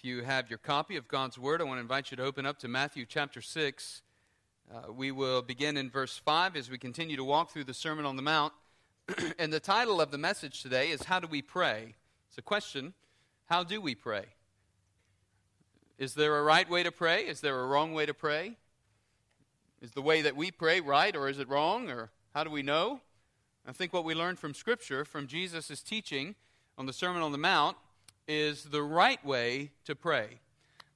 If you have your copy of God's Word, I want to invite you to open up to Matthew chapter 6. Uh, we will begin in verse 5 as we continue to walk through the Sermon on the Mount. and the title of the message today is How Do We Pray? It's a question How do we pray? Is there a right way to pray? Is there a wrong way to pray? Is the way that we pray right or is it wrong? Or how do we know? I think what we learned from Scripture, from Jesus' teaching on the Sermon on the Mount, is the right way to pray.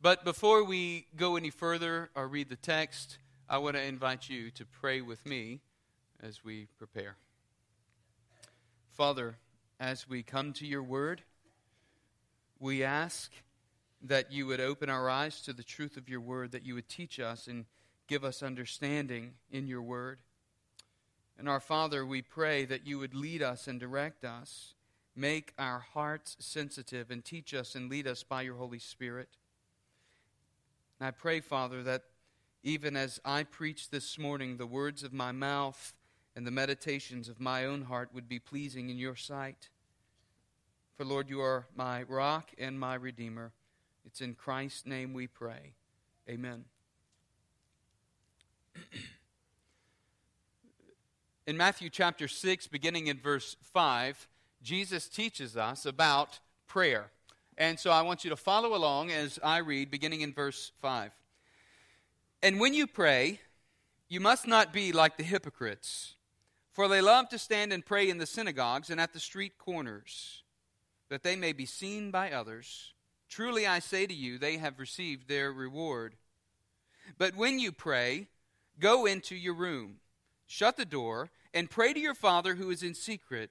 But before we go any further or read the text, I want to invite you to pray with me as we prepare. Father, as we come to your word, we ask that you would open our eyes to the truth of your word, that you would teach us and give us understanding in your word. And our Father, we pray that you would lead us and direct us Make our hearts sensitive and teach us and lead us by your Holy Spirit. And I pray, Father, that even as I preach this morning, the words of my mouth and the meditations of my own heart would be pleasing in your sight. For, Lord, you are my rock and my redeemer. It's in Christ's name we pray. Amen. in Matthew chapter 6, beginning in verse 5, Jesus teaches us about prayer. And so I want you to follow along as I read, beginning in verse 5. And when you pray, you must not be like the hypocrites, for they love to stand and pray in the synagogues and at the street corners, that they may be seen by others. Truly I say to you, they have received their reward. But when you pray, go into your room, shut the door, and pray to your Father who is in secret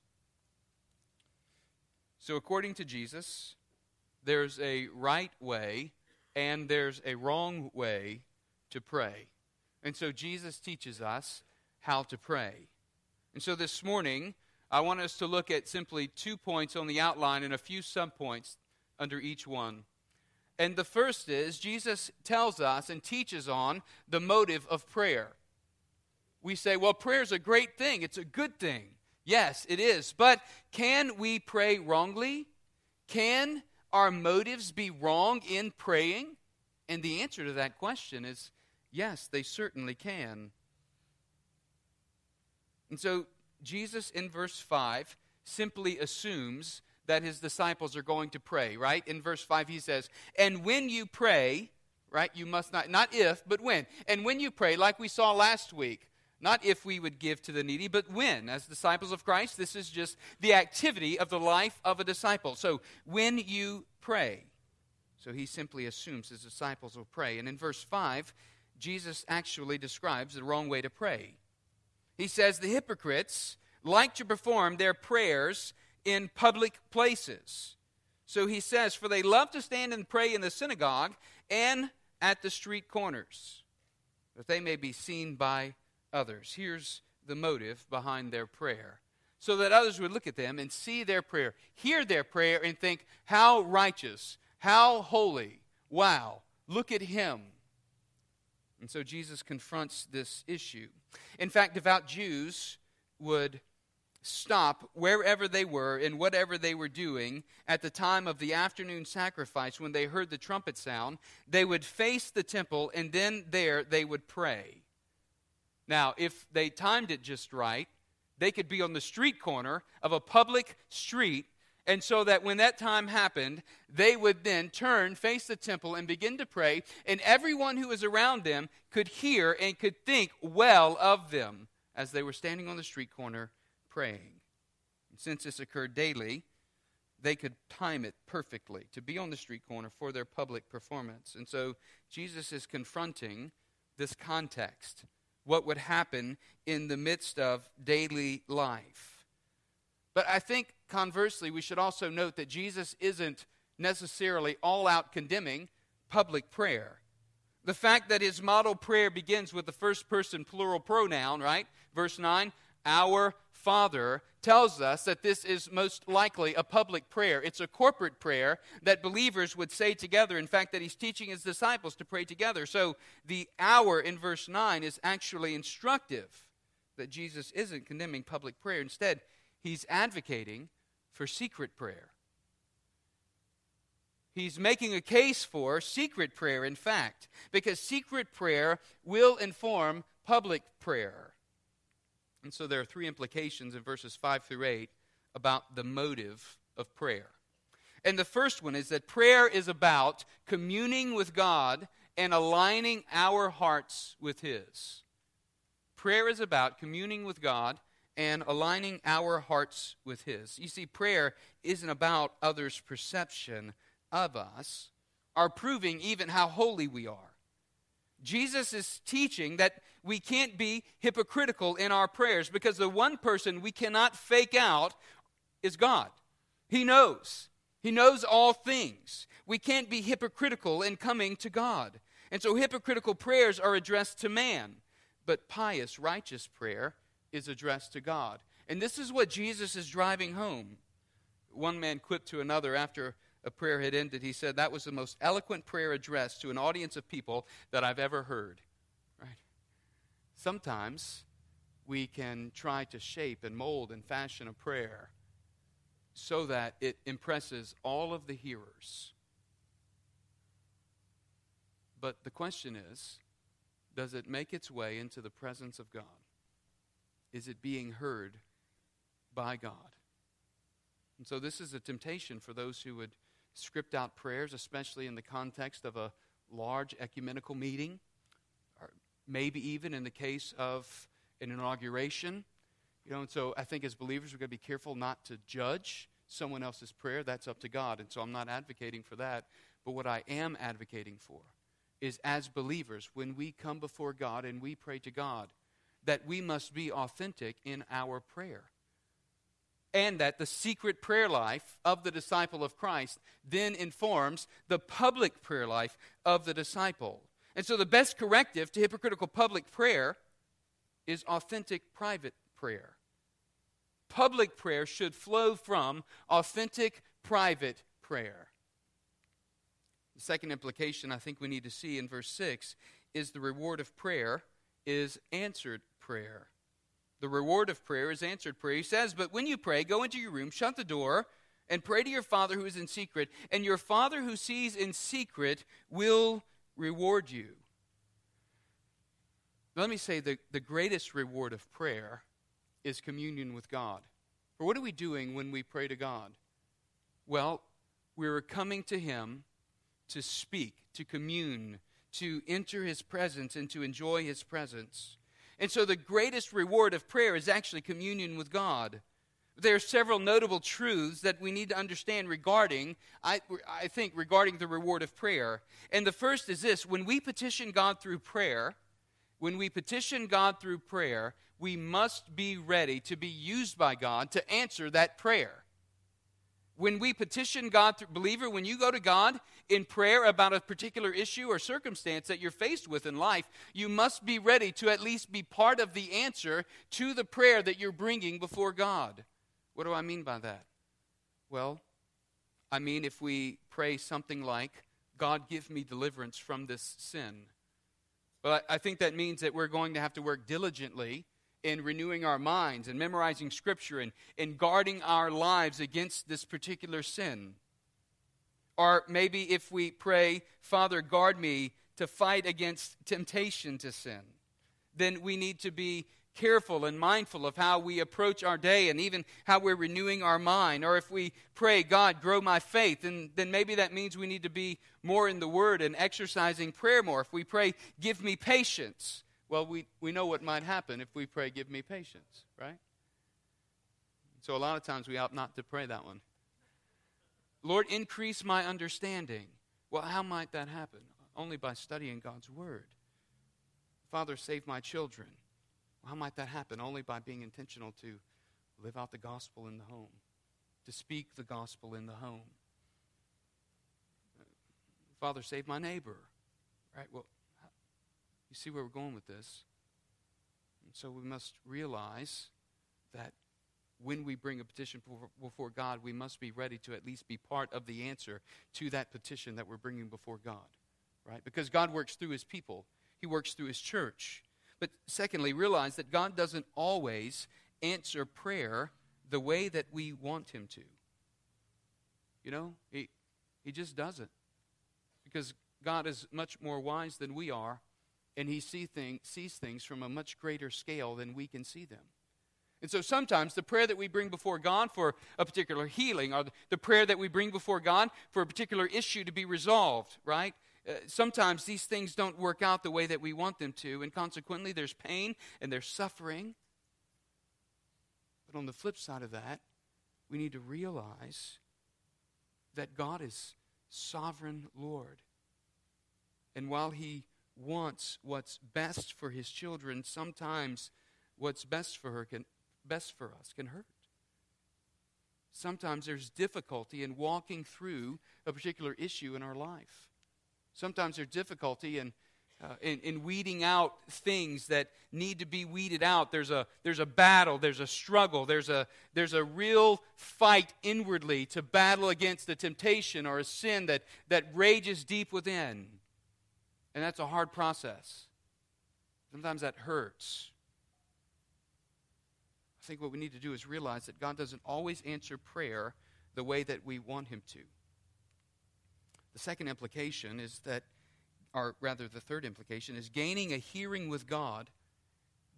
So, according to Jesus, there's a right way and there's a wrong way to pray. And so, Jesus teaches us how to pray. And so, this morning, I want us to look at simply two points on the outline and a few subpoints under each one. And the first is Jesus tells us and teaches on the motive of prayer. We say, well, prayer is a great thing, it's a good thing. Yes, it is. But can we pray wrongly? Can our motives be wrong in praying? And the answer to that question is yes, they certainly can. And so Jesus in verse 5 simply assumes that his disciples are going to pray, right? In verse 5 he says, "And when you pray, right, you must not not if, but when. And when you pray, like we saw last week, not if we would give to the needy, but when. As disciples of Christ, this is just the activity of the life of a disciple. So when you pray. So he simply assumes his disciples will pray. And in verse 5, Jesus actually describes the wrong way to pray. He says the hypocrites like to perform their prayers in public places. So he says, For they love to stand and pray in the synagogue and at the street corners, that they may be seen by others. Here's the motive behind their prayer so that others would look at them and see their prayer, hear their prayer, and think, how righteous, how holy. Wow, look at him. And so Jesus confronts this issue. In fact, devout Jews would stop wherever they were and whatever they were doing at the time of the afternoon sacrifice when they heard the trumpet sound. They would face the temple and then there they would pray. Now, if they timed it just right, they could be on the street corner of a public street And so that when that time happened, they would then turn, face the temple, and begin to pray, and everyone who was around them could hear and could think well of them as they were standing on the street corner praying. And since this occurred daily, they could time it perfectly to be on the street corner for their public performance. And so Jesus is confronting this context, what would happen in the midst of daily life. But I think conversely, we should also note that Jesus isn't necessarily all out condemning public prayer. The fact that his model prayer begins with the first person plural pronoun, right? Verse 9, our Father, tells us that this is most likely a public prayer. It's a corporate prayer that believers would say together. In fact, that he's teaching his disciples to pray together. So the hour in verse 9 is actually instructive that Jesus isn't condemning public prayer. Instead, he's advocating for secret prayer. He's making a case for secret prayer, in fact, because secret prayer will inform public prayer. And so there are three implications in verses 5 through 8 about the motive of prayer. And the first one is that prayer is about communing with God and aligning our hearts with His. Prayer is about communing with God and aligning our hearts with His. You see, prayer isn't about others' perception of us, or proving even how holy we are. Jesus is teaching that we can't be hypocritical in our prayers because the one person we cannot fake out is God. He knows. He knows all things. We can't be hypocritical in coming to God. And so hypocritical prayers are addressed to man, but pious, righteous prayer is addressed to God. And this is what Jesus is driving home. One man quipped to another after a prayer had ended, he said, That was the most eloquent prayer addressed to an audience of people that I've ever heard. Right? Sometimes we can try to shape and mold and fashion a prayer so that it impresses all of the hearers. But the question is does it make its way into the presence of God? Is it being heard by God? And so, this is a temptation for those who would script out prayers, especially in the context of a large ecumenical meeting, or maybe even in the case of an inauguration. You know, and so I think as believers, we're going to be careful not to judge someone else's prayer. That's up to God. And so I'm not advocating for that. But what I am advocating for is as believers, when we come before God and we pray to God, that we must be authentic in our prayer and that the secret prayer life of the disciple of Christ then informs the public prayer life of the disciple. And so, the best corrective to hypocritical public prayer is authentic private prayer. Public prayer should flow from authentic private prayer. The second implication I think we need to see in verse 6 is the reward of prayer is answered prayer. The reward of prayer is answered prayer. He says, But when you pray, go into your room, shut the door, and pray to your Father who is in secret, and your Father who sees in secret will reward you. Let me say the, the greatest reward of prayer is communion with God. For what are we doing when we pray to God? Well, we're coming to Him to speak, to commune, to enter His presence, and to enjoy His presence. And so the greatest reward of prayer is actually communion with God. There are several notable truths that we need to understand regarding, I, I think, regarding the reward of prayer. And the first is this when we petition God through prayer, when we petition God through prayer, we must be ready to be used by God to answer that prayer when we petition God, believer, when you go to God in prayer about a particular issue or circumstance that you're faced with in life, you must be ready to at least be part of the answer to the prayer that you're bringing before God. What do I mean by that? Well, I mean if we pray something like, God, give me deliverance from this sin. Well, I think that means that we're going to have to work diligently in renewing our minds and memorizing Scripture and, and guarding our lives against this particular sin. Or maybe if we pray, Father, guard me to fight against temptation to sin, then we need to be careful and mindful of how we approach our day and even how we're renewing our mind. Or if we pray, God, grow my faith, and then maybe that means we need to be more in the Word and exercising prayer more. If we pray, give me patience, well, we, we know what might happen if we pray, give me patience, right? So a lot of times we ought not to pray that one. Lord, increase my understanding. Well, how might that happen? Only by studying God's Word. Father, save my children. How might that happen? Only by being intentional to live out the gospel in the home, to speak the gospel in the home. Father, save my neighbor. Right? Well, you see where we're going with this? And so we must realize that when we bring a petition before God, we must be ready to at least be part of the answer to that petition that we're bringing before God, right? Because God works through his people, he works through his church. But secondly, realize that God doesn't always answer prayer the way that we want him to. You know, he, he just doesn't. Because God is much more wise than we are, and he see thing, sees things from a much greater scale than we can see them. And so sometimes the prayer that we bring before God for a particular healing, or the prayer that we bring before God for a particular issue to be resolved, right? Uh, sometimes these things don't work out the way that we want them to, and consequently there's pain and there's suffering. But on the flip side of that, we need to realize that God is sovereign Lord. And while He wants what's best for His children, sometimes what's best for her can best for us can hurt. Sometimes there's difficulty in walking through a particular issue in our life. Sometimes there's difficulty in, uh, in, in, weeding out things that need to be weeded out. There's a, there's a battle, there's a struggle, there's a, there's a real fight inwardly to battle against a temptation or a sin that, that rages deep within. And that's a hard process. Sometimes that hurts. I think what we need to do is realize that God doesn't always answer prayer the way that we want Him to. The second implication is that, or rather, the third implication is gaining a hearing with God.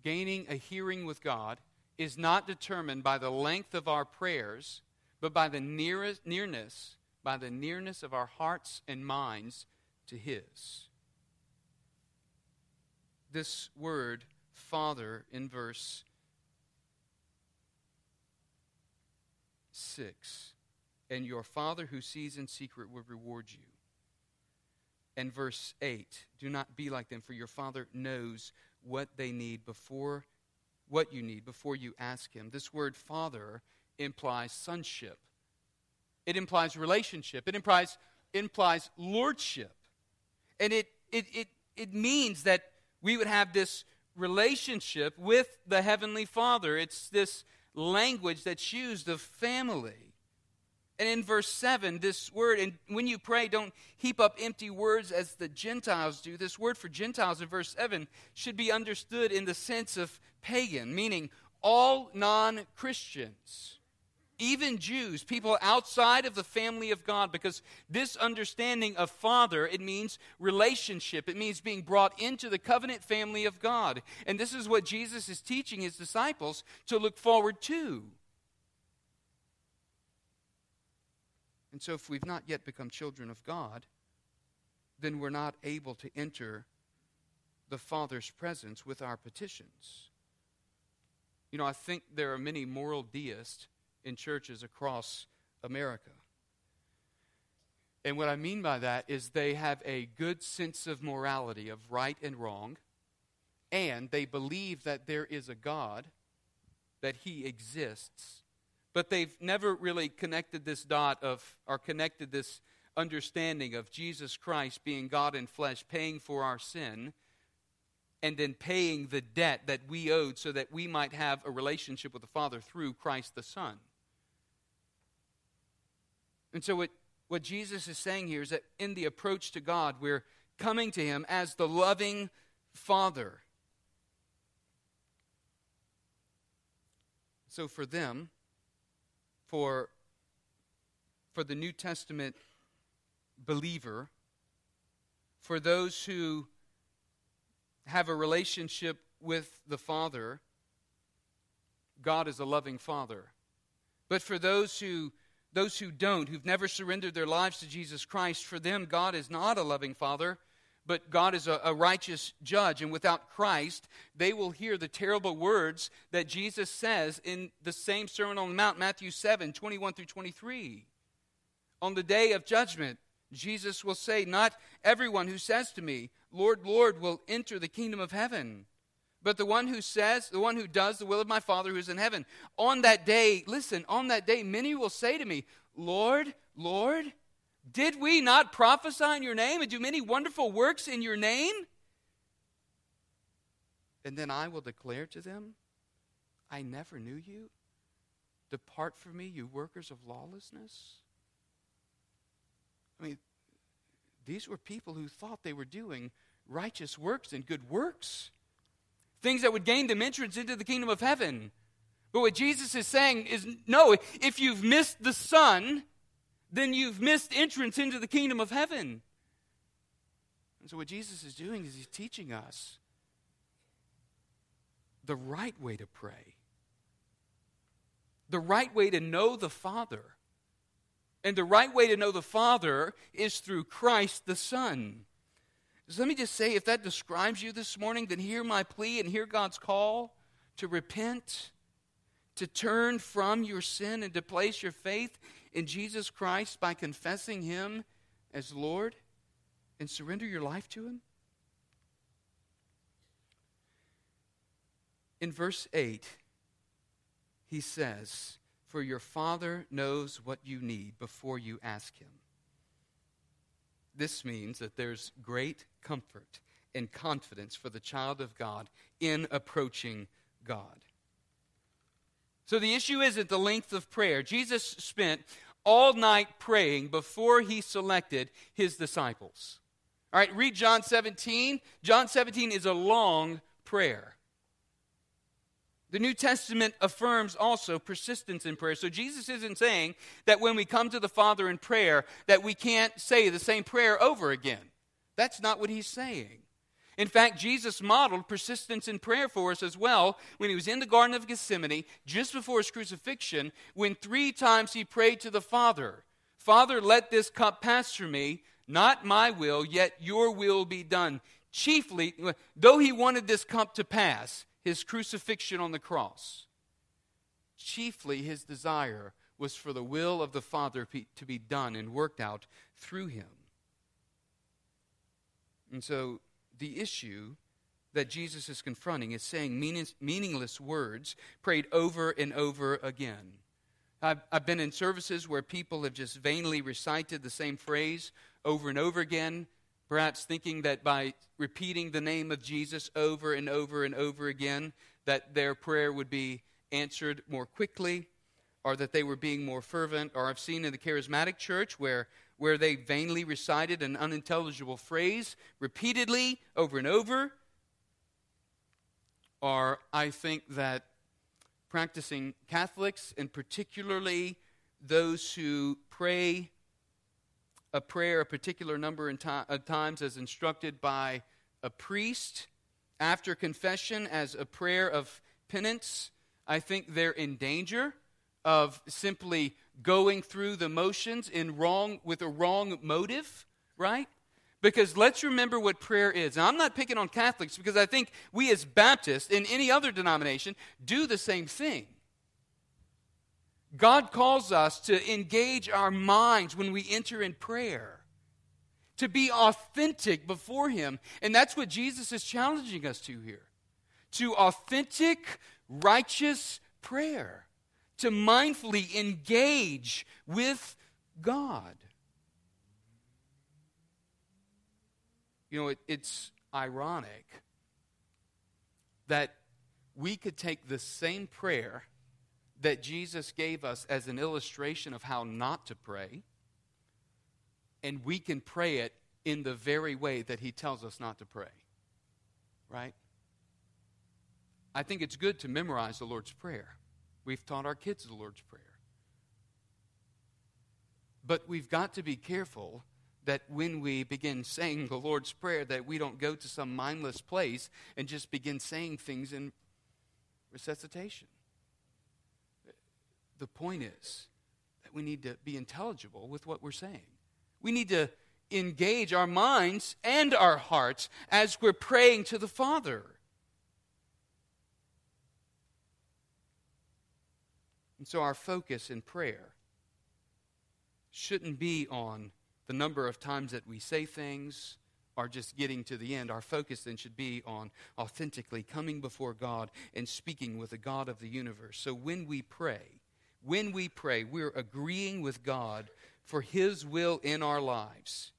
Gaining a hearing with God is not determined by the length of our prayers, but by the nearest, nearness, by the nearness of our hearts and minds to His. This word, Father, in verse 6 And your Father who sees in secret will reward you. And verse 8 Do not be like them, for your Father knows what they need before what you need before you ask him. This word father implies sonship. It implies relationship. It implies implies lordship. And it it it, it means that we would have this relationship with the heavenly Father. It's this language that's used of family. And in verse 7, this word, and when you pray, don't heap up empty words as the Gentiles do. This word for Gentiles in verse 7 should be understood in the sense of pagan, meaning all non Christians even Jews, people outside of the family of God, because this understanding of father, it means relationship. It means being brought into the covenant family of God. And this is what Jesus is teaching his disciples to look forward to. And so, if we've not yet become children of God, then we're not able to enter the Father's presence with our petitions. You know, I think there are many moral deists in churches across America. And what I mean by that is they have a good sense of morality, of right and wrong, and they believe that there is a God, that He exists, but they've never really connected this dot of, or connected this understanding of Jesus Christ being God in flesh, paying for our sin, and then paying the debt that we owed so that we might have a relationship with the Father through Christ the Son. And so, what, what Jesus is saying here is that in the approach to God, we're coming to Him as the loving Father. So, for them, for, for the New Testament believer, for those who have a relationship with the Father, God is a loving Father. But for those who those who don't, who've never surrendered their lives to Jesus Christ, for them God is not a loving Father, but God is a, a, righteous judge. And without Christ, they will hear the terrible words that Jesus says in the same Sermon on the Mount, Matthew 7 21 through 23. On the day of judgment, Jesus will say, Not everyone who says to me, Lord, Lord, will enter the kingdom of heaven, but the one who says, the one who does the will of my Father who is in heaven. On that day, listen, on that day, many will say to me, Lord, Lord, did we not prophesy in your name and do many wonderful works in your name? And then I will declare to them, I never knew you. Depart from me, you workers of lawlessness. I mean, these were people who thought they were doing righteous works and good works, things that would gain them entrance into the kingdom of heaven. But what Jesus is saying is no, if you've missed the Son, then you've missed entrance into the kingdom of heaven. And so, what Jesus is doing is he's teaching us the right way to pray, the right way to know the Father. And the right way to know the Father is through Christ the Son. So let me just say if that describes you this morning, then hear my plea and hear God's call to repent, to turn from your sin and to place your faith in Jesus Christ by confessing Him as Lord and surrender your life to Him? In verse 8, he says, For your Father knows what you need before you ask Him. This means that there's great comfort and confidence for the child of God in approaching God. So the issue isn't the length of prayer. Jesus spent all night praying before he selected his disciples. All right, read John 17. John 17 is a long prayer. The New Testament affirms also persistence in prayer. So Jesus isn't saying that when we come to the Father in prayer that we can't say the same prayer over again. That's not what he's saying. In fact, Jesus modeled persistence in prayer for us as well when he was in the Garden of Gethsemane, just before his crucifixion, when three times he prayed to the Father Father, let this cup pass from me, not my will, yet your will be done. Chiefly, though he wanted this cup to pass, his crucifixion on the cross, chiefly his desire was for the will of the Father to be done and worked out through him. And so the issue that Jesus is confronting is saying meaningless words prayed over and over again. I've, I've been in services where people have just vainly recited the same phrase over and over again, perhaps thinking that by repeating the name of Jesus over and over and over again, that their prayer would be answered more quickly or that they were being more fervent. Or I've seen in the charismatic church where where they vainly recited an unintelligible phrase repeatedly over and over. Or I think that practicing Catholics, and particularly those who pray a prayer a particular number of times as instructed by a priest after confession as a prayer of penance, I think they're in danger of simply going through the motions in wrong with a wrong motive, right? Because let's remember what prayer is. Now, I'm not picking on Catholics because I think we as Baptists in any other denomination do the same thing. God calls us to engage our minds when we enter in prayer, to be authentic before Him. And that's what Jesus is challenging us to here to authentic, righteous prayer to mindfully engage with God. You know, it, it's ironic that we could take the same prayer that Jesus gave us as an illustration of how not to pray, and we can pray it in the very way that he tells us not to pray. Right? I think it's good to memorize the Lord's Prayer. We've taught our kids the Lord's Prayer. But we've got to be careful that when we begin saying the Lord's Prayer, that we don't go to some mindless place and just begin saying things in resuscitation. The point is that we need to be intelligible with what we're saying. We need to engage our minds and our hearts as we're praying to the Father. And so our focus in prayer shouldn't be on the number of times that we say things or just getting to the end. Our focus then should be on authentically coming before God and speaking with the God of the universe. So when we pray, when we pray, we're agreeing with God for His will in our lives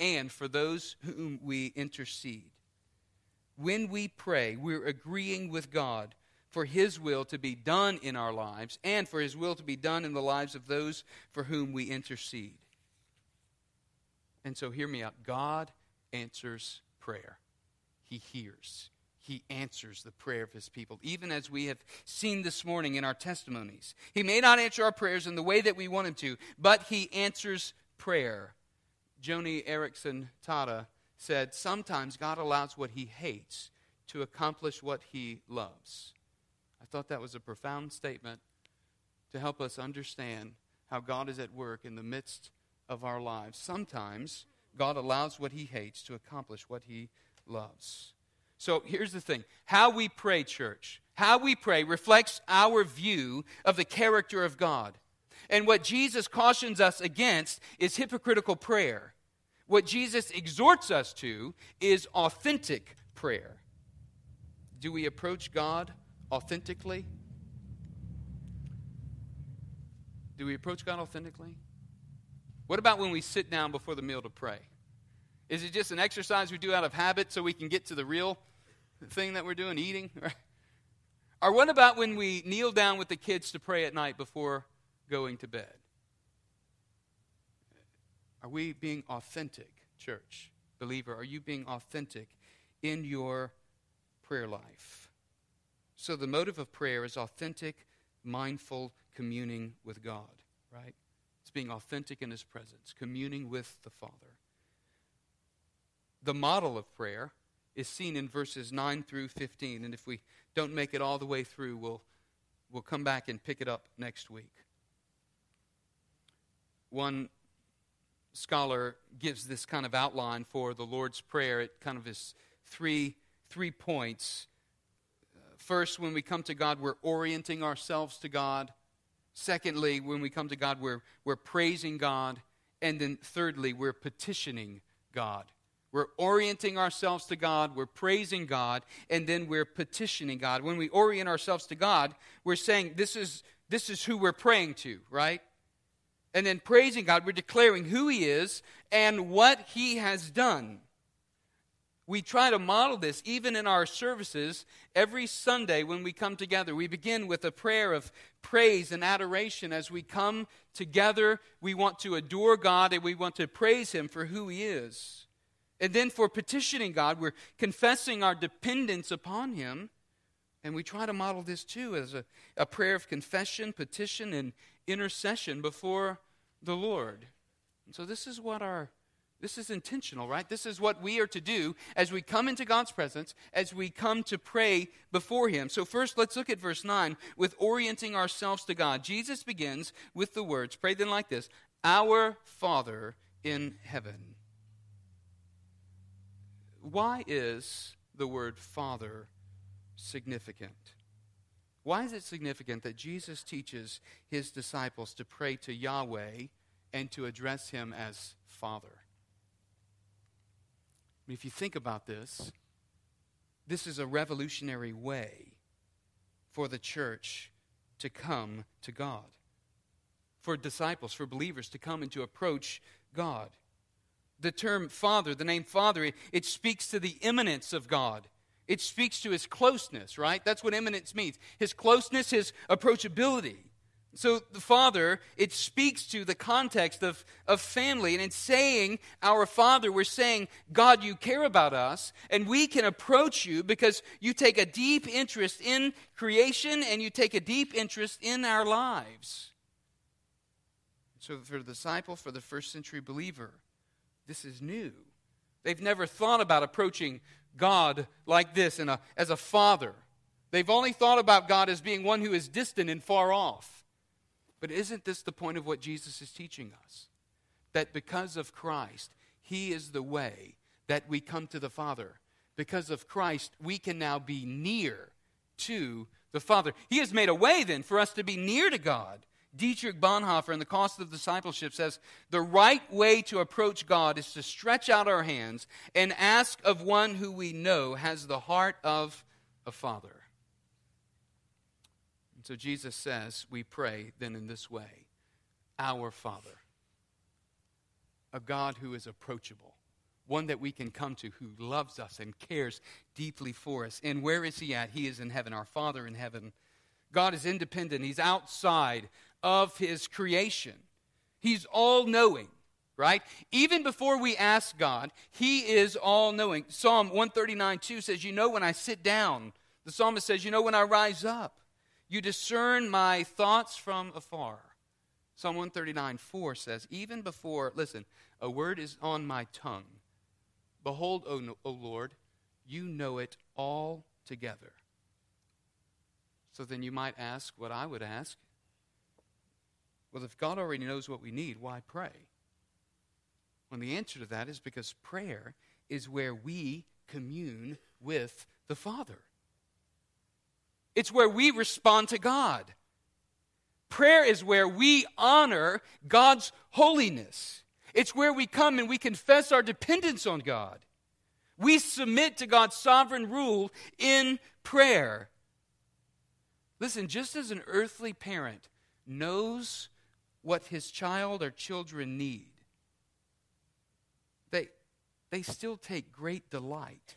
and for those whom we intercede. When we pray, we're agreeing with God for His will to be done in our lives and for His will to be done in the lives of those for whom we intercede. And so, hear me out. God answers prayer, He hears. He answers the prayer of his people, even as we have seen this morning in our testimonies. He may not answer our prayers in the way that we want him to, but he answers prayer. Joni Eareckson Tada said, Sometimes God allows what he hates to accomplish what he loves. I thought that was a profound statement to help us understand how God is at work in the midst of our lives. Sometimes God allows what he hates to accomplish what he loves. So here's the thing how we pray, church, how we pray reflects our view of the character of God. And what Jesus cautions us against is hypocritical prayer. What Jesus exhorts us to is authentic prayer. Do we approach God authentically? Do we approach God authentically? What about when we sit down before the meal to pray? Is it just an exercise we do out of habit so we can get to the real thing that we're doing, eating? Or what about when we kneel down with the kids to pray at night before going to bed? Are we being authentic, church, believer? Are you being authentic in your prayer life? So the motive of prayer is authentic, mindful communing with God, right? It's being authentic in His presence, communing with the Father. The model of prayer is seen in verses 9 through 15. And if we don't make it all the way through, we'll, we'll come back and pick it up next week. One scholar gives this kind of outline for the Lord's Prayer. It kind of is three, three points. First, when we come to God, we're orienting ourselves to God. Secondly, when we come to God, we're, we're praising God. And then thirdly, we're petitioning God. We're orienting ourselves to God, we're praising God, and then we're petitioning God. When we orient ourselves to God, we're saying this is this is who we're praying to, right? And then praising God, we're declaring who he is and what he has done. We try to model this even in our services every Sunday when we come together. We begin with a prayer of praise and adoration. As we come together, we want to adore God and we want to praise Him for who He is. And then for petitioning God, we're confessing our dependence upon Him. And we try to model this too as a, a prayer of confession, petition, and intercession before the Lord. And so this is what our this is intentional, right? This is what we are to do as we come into God's presence, as we come to pray before Him. So, first, let's look at verse 9 with orienting ourselves to God. Jesus begins with the words, pray then like this Our Father in heaven. Why is the word Father significant? Why is it significant that Jesus teaches his disciples to pray to Yahweh and to address him as Father? if you think about this, this is a revolutionary way for the church to come to God, for disciples, for believers to come and to approach God the term Father, the name Father, it, it speaks to the immanence of God. It speaks to his closeness, right? That's what immanence means. His closeness, his approachability. So, the Father, it speaks to the context of, of family. And in saying our Father, we're saying, God, you care about us, and we can approach you because you take a deep interest in creation and you take a deep interest in our lives. So, for the disciple, for the first century believer, this is new. They've never thought about approaching God like this a, as a father. They've only thought about God as being one who is distant and far off. But isn't this the point of what Jesus is teaching us? That because of Christ, He is the way that we come to the Father. Because of Christ, we can now be near to the Father. He has made a way then for us to be near to God. Dietrich Bonhoeffer in The Cost of Discipleship says the right way to approach God is to stretch out our hands and ask of one who we know has the heart of a father. And so Jesus says, we pray then in this way Our Father, a God who is approachable, one that we can come to who loves us and cares deeply for us. And where is He at? He is in heaven, our Father in heaven. God is independent, He's outside of his creation. He's all knowing, right? Even before we ask God, he is all knowing. Psalm 139 2 says, You know when I sit down. The psalmist says, You know when I rise up. You discern my thoughts from afar. Psalm 139 4 says, Even before, listen, a word is on my tongue. Behold, O, o Lord, you know it all together. So then you might ask what I would ask well, if God already knows what we need, why pray? Well, the answer to that is because prayer is where we commune with the Father. It's where we respond to God. Prayer is where we honor God's holiness. It's where we come and we confess our dependence on God. We submit to God's sovereign rule in prayer. Listen, just as an earthly parent knows what his child or children need, they, they still take great delight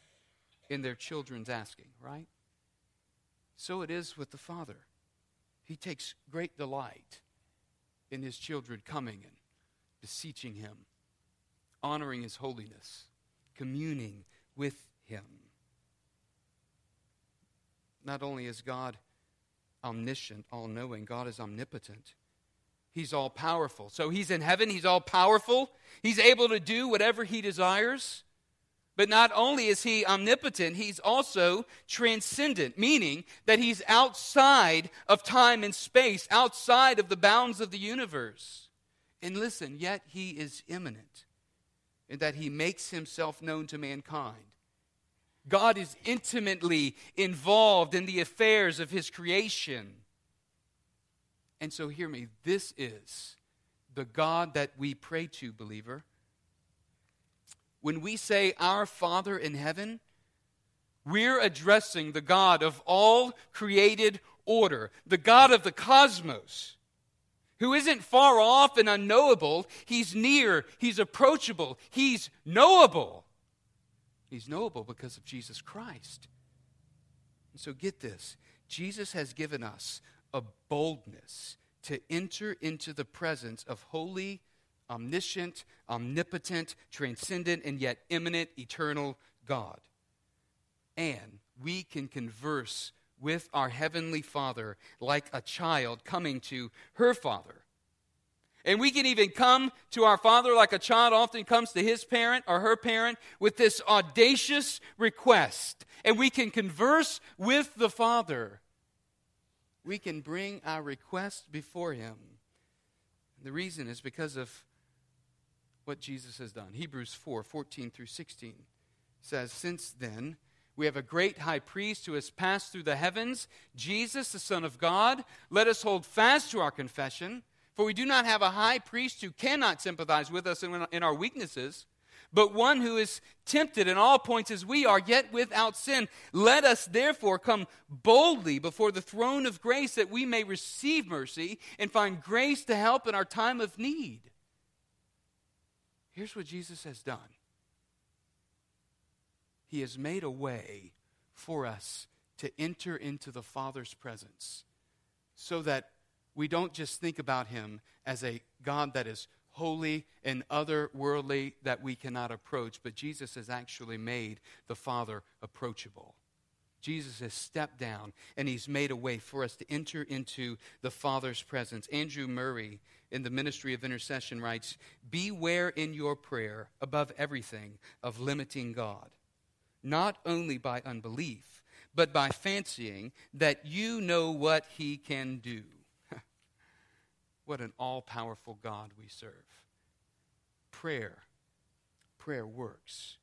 in their children's asking, right? So it is with the Father. He takes great delight in his children coming and beseeching him, honoring his holiness, communing with him. Not only is God omniscient, all knowing, God is omnipotent. He's all powerful. So he's in heaven, he's all powerful. He's able to do whatever he desires. But not only is he omnipotent, he's also transcendent, meaning that he's outside of time and space, outside of the bounds of the universe. And listen, yet he is immanent in that he makes himself known to mankind. God is intimately involved in the affairs of his creation. And so, hear me this is the God that we pray to, believer. When we say, Our Father in heaven, we're addressing the God of all created order, the God of the cosmos, who isn't far off and unknowable. He's near, He's approachable, He's knowable. He's knowable because of Jesus Christ. And so get this Jesus has given us a boldness to enter into the presence of holy, omniscient, omnipotent, transcendent, and yet immanent, eternal God. And we can converse with our Heavenly Father like a child coming to her Father. And we can even come to our Father like a child often comes to his parent or her parent with this audacious request. And we can converse with the Father we can bring our request before Him. The reason is because of what Jesus has done. Hebrews 4 14 through 16 says, Since then, we have a great high priest who has passed through the heavens, Jesus, the Son of God. Let us hold fast to our confession, for we do not have a high priest who cannot sympathize with us in, our weaknesses but one who is tempted in all points as we are, yet without sin. Let us therefore come boldly before the throne of grace that we may receive mercy and find grace to help in our time of need. Here's what Jesus has done He has made a way for us to enter into the Father's presence so that we don't just think about Him as a God that is holy and otherworldly that we cannot approach, but Jesus has actually made the Father approachable. Jesus has stepped down and he's made a way for us to enter into the Father's presence. Andrew Murray in the Ministry of Intercession writes Beware in your prayer, above everything, of limiting God, not only by unbelief, but by fancying that you know what he can do. What an all powerful God we serve. Prayer, prayer works.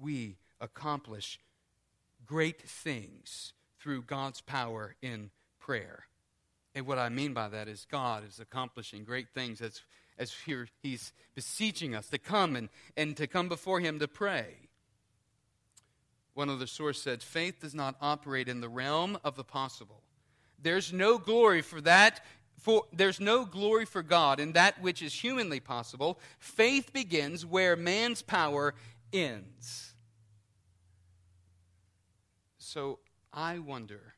We accomplish great things through God's power in prayer. And what I mean by that is God is accomplishing great things as, as here He's beseeching us to come and, and to come before Him to pray. One other source said, faith does not operate in the realm of the possible. There's no glory for that. For, there's no glory for God in that which is humanly possible. Faith begins where man's power ends. So I wonder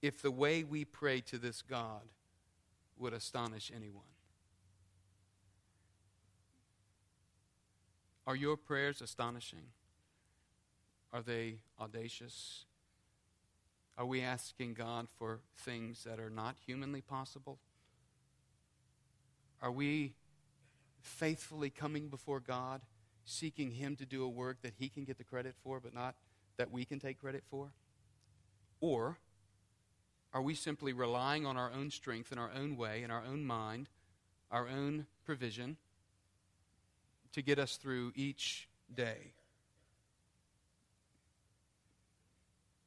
if the way we pray to this God would astonish anyone. Are your prayers astonishing? Are they audacious? Are we asking God for things that are not humanly possible? Are we faithfully coming before God, seeking Him to do a work that He can get the credit for, but not that we can take credit for? Or are we simply relying on our own strength in our own way, in our own mind, our own provision to get us through each day?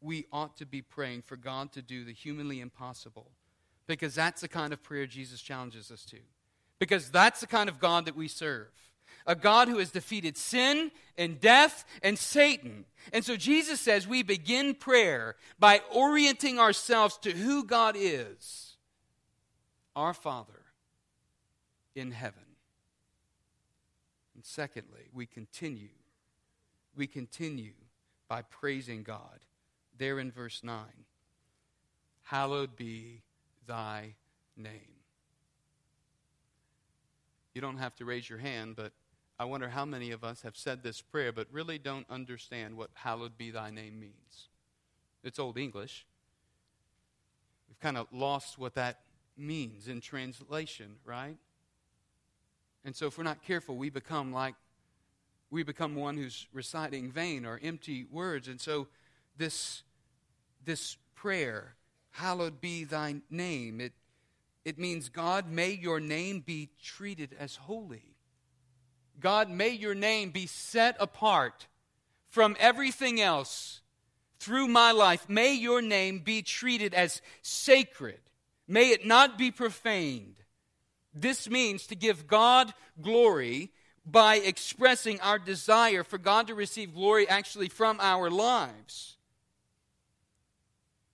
We ought to be praying for God to do the humanly impossible because that's the kind of prayer Jesus challenges us to. Because that's the kind of God that we serve a God who has defeated sin and death and Satan. And so Jesus says we begin prayer by orienting ourselves to who God is our Father in heaven. And secondly, we continue. We continue by praising God. There in verse 9 Hallowed be thy name. You don't have to raise your hand, but I wonder how many of us have said this prayer but really don't understand what hallowed be thy name means. It's Old English. We've kind of lost what that means in translation, right? And so if we're not careful, we become like we become one who's reciting vain or empty words. And so this this prayer, hallowed be thy name, it it means God may your name be treated as holy. God, may your name be set apart from everything else through my life. May your name be treated as sacred. May it not be profaned. This means to give God glory by expressing our desire for God to receive glory actually from our lives.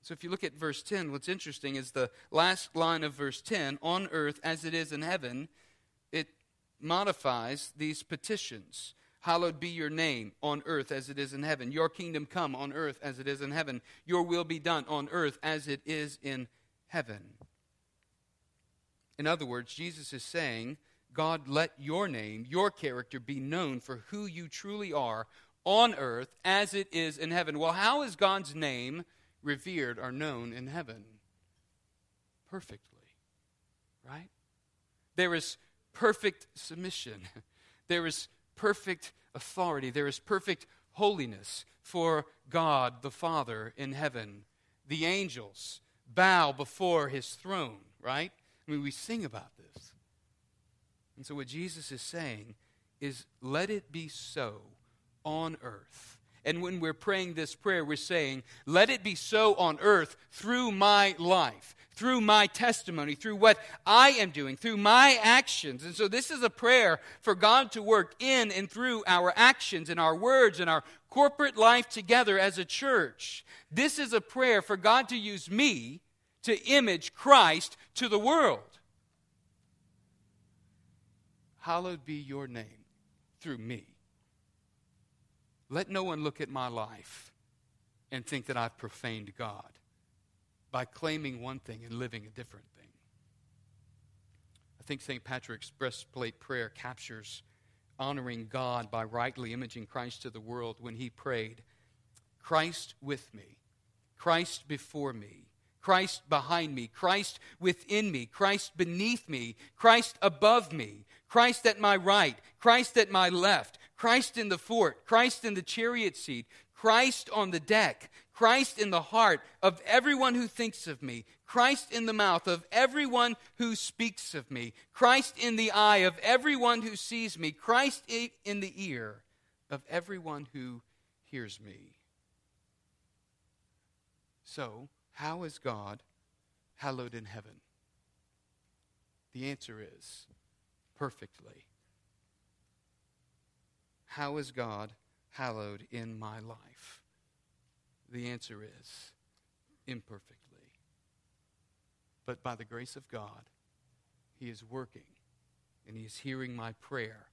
So if you look at verse 10, what's interesting is the last line of verse 10 on earth as it is in heaven it modifies these petitions. Hallowed be your name on earth as it is in heaven. Your kingdom come on earth as it is in heaven. Your will be done on earth as it is in heaven. In other words, Jesus is saying, God, let your name, your character be known for who you truly are on earth as it is in heaven. Well, how is God's name revered are known in heaven? Perfectly, right? There is perfect submission. There is perfect authority. There is perfect holiness for God the Father in heaven. The angels bow before his throne, right? I mean, we sing about this. And so, what Jesus is saying is, let it be so on earth. And when we're praying this prayer, we're saying, let it be so on earth through my life through my testimony, through what I am doing, through my actions. And so this is a prayer for God to work in and through our actions and our words and our corporate life together as a church. This is a prayer for God to use me to image Christ to the world. Hallowed be your name through me. Let no one look at my life and think that I've profaned God by claiming one thing and living a different thing. I think St. Patrick's breastplate prayer captures honoring God by rightly imaging Christ to the world when he prayed, Christ with me, Christ before me, Christ behind me, Christ within me, Christ beneath me, Christ above me, Christ at my right, Christ at my left, Christ in the fort, Christ in the chariot seat, Christ on the deck, Christ in the heart of everyone who thinks of me, Christ in the mouth of everyone who speaks of me, Christ in the eye of everyone who sees me, Christ in the ear of everyone who hears me. So, how is God hallowed in heaven? The answer is perfectly. How is God hallowed in my life? The answer is imperfectly. But by the grace of God, He is working and He is hearing my prayer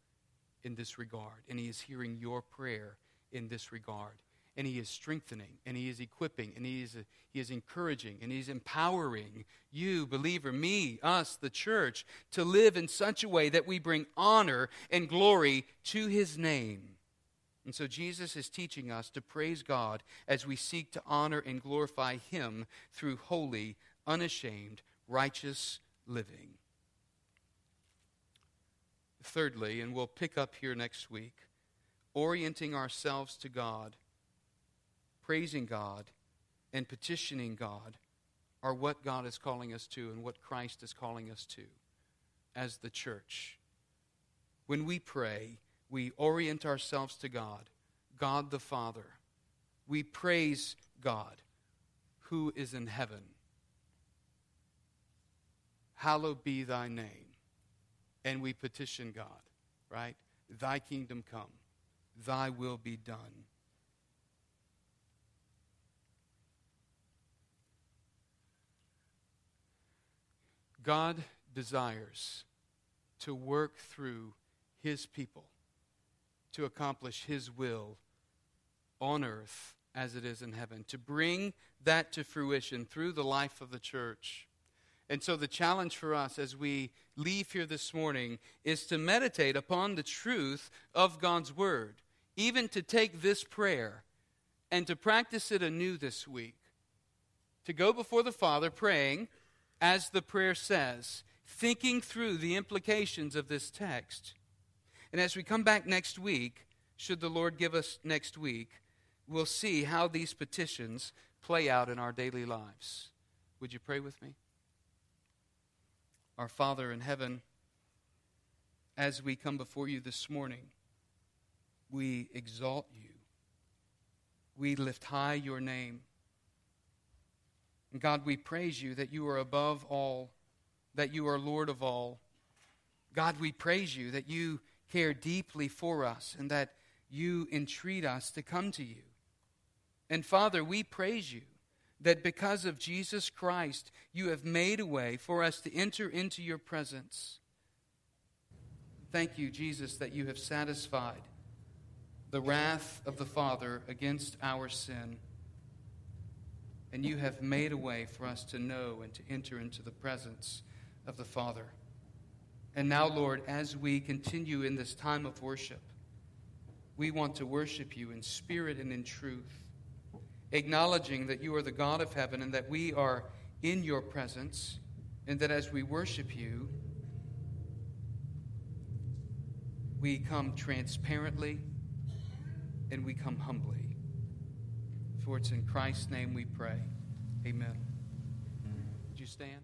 in this regard, and He is hearing your prayer in this regard. And he is strengthening, and he is equipping, and he is, he is encouraging, and he's empowering you, believer, me, us, the church, to live in such a way that we bring honor and glory to his name. And so Jesus is teaching us to praise God as we seek to honor and glorify Him through holy, unashamed, righteous living. Thirdly, and we'll pick up here next week, orienting ourselves to God, praising God, and petitioning God are what God is calling us to and what Christ is calling us to as the church. When we pray, we orient ourselves to God, God the Father. We praise God who is in heaven. Hallowed be thy name. And we petition God, right? Thy kingdom come, thy will be done. God desires to work through his people to accomplish His will on earth as it is in heaven, to bring that to fruition through the life of the church. And so, the challenge for us as we leave here this morning is to meditate upon the truth of God's Word, even to take this prayer and to practice it anew this week. To go before the Father praying, as the prayer says, thinking through the implications of this text and as we come back next week, should the Lord give us next week, we'll see how these petitions play out in our daily lives. Would you pray with me? Our Father in heaven, as we come before you this morning, we exalt you. We lift high your name. God, we praise you that you are above all, that you are Lord of all. God, we praise you that you care deeply for us and that you entreat us to come to you. And Father, we praise you that because of Jesus Christ, you have made a way for us to enter into your presence. Thank you, Jesus, that you have satisfied the wrath of the Father against our sin. And you have made a way for us to know and to enter into the presence of the Father. And now, Lord, as we continue in this time of worship, we want to worship you in spirit and in truth, acknowledging that you are the God of heaven and that we are in your presence, and that as we worship you, we come transparently and we come humbly. For it's in Christ's name we pray. Amen. Would you stand?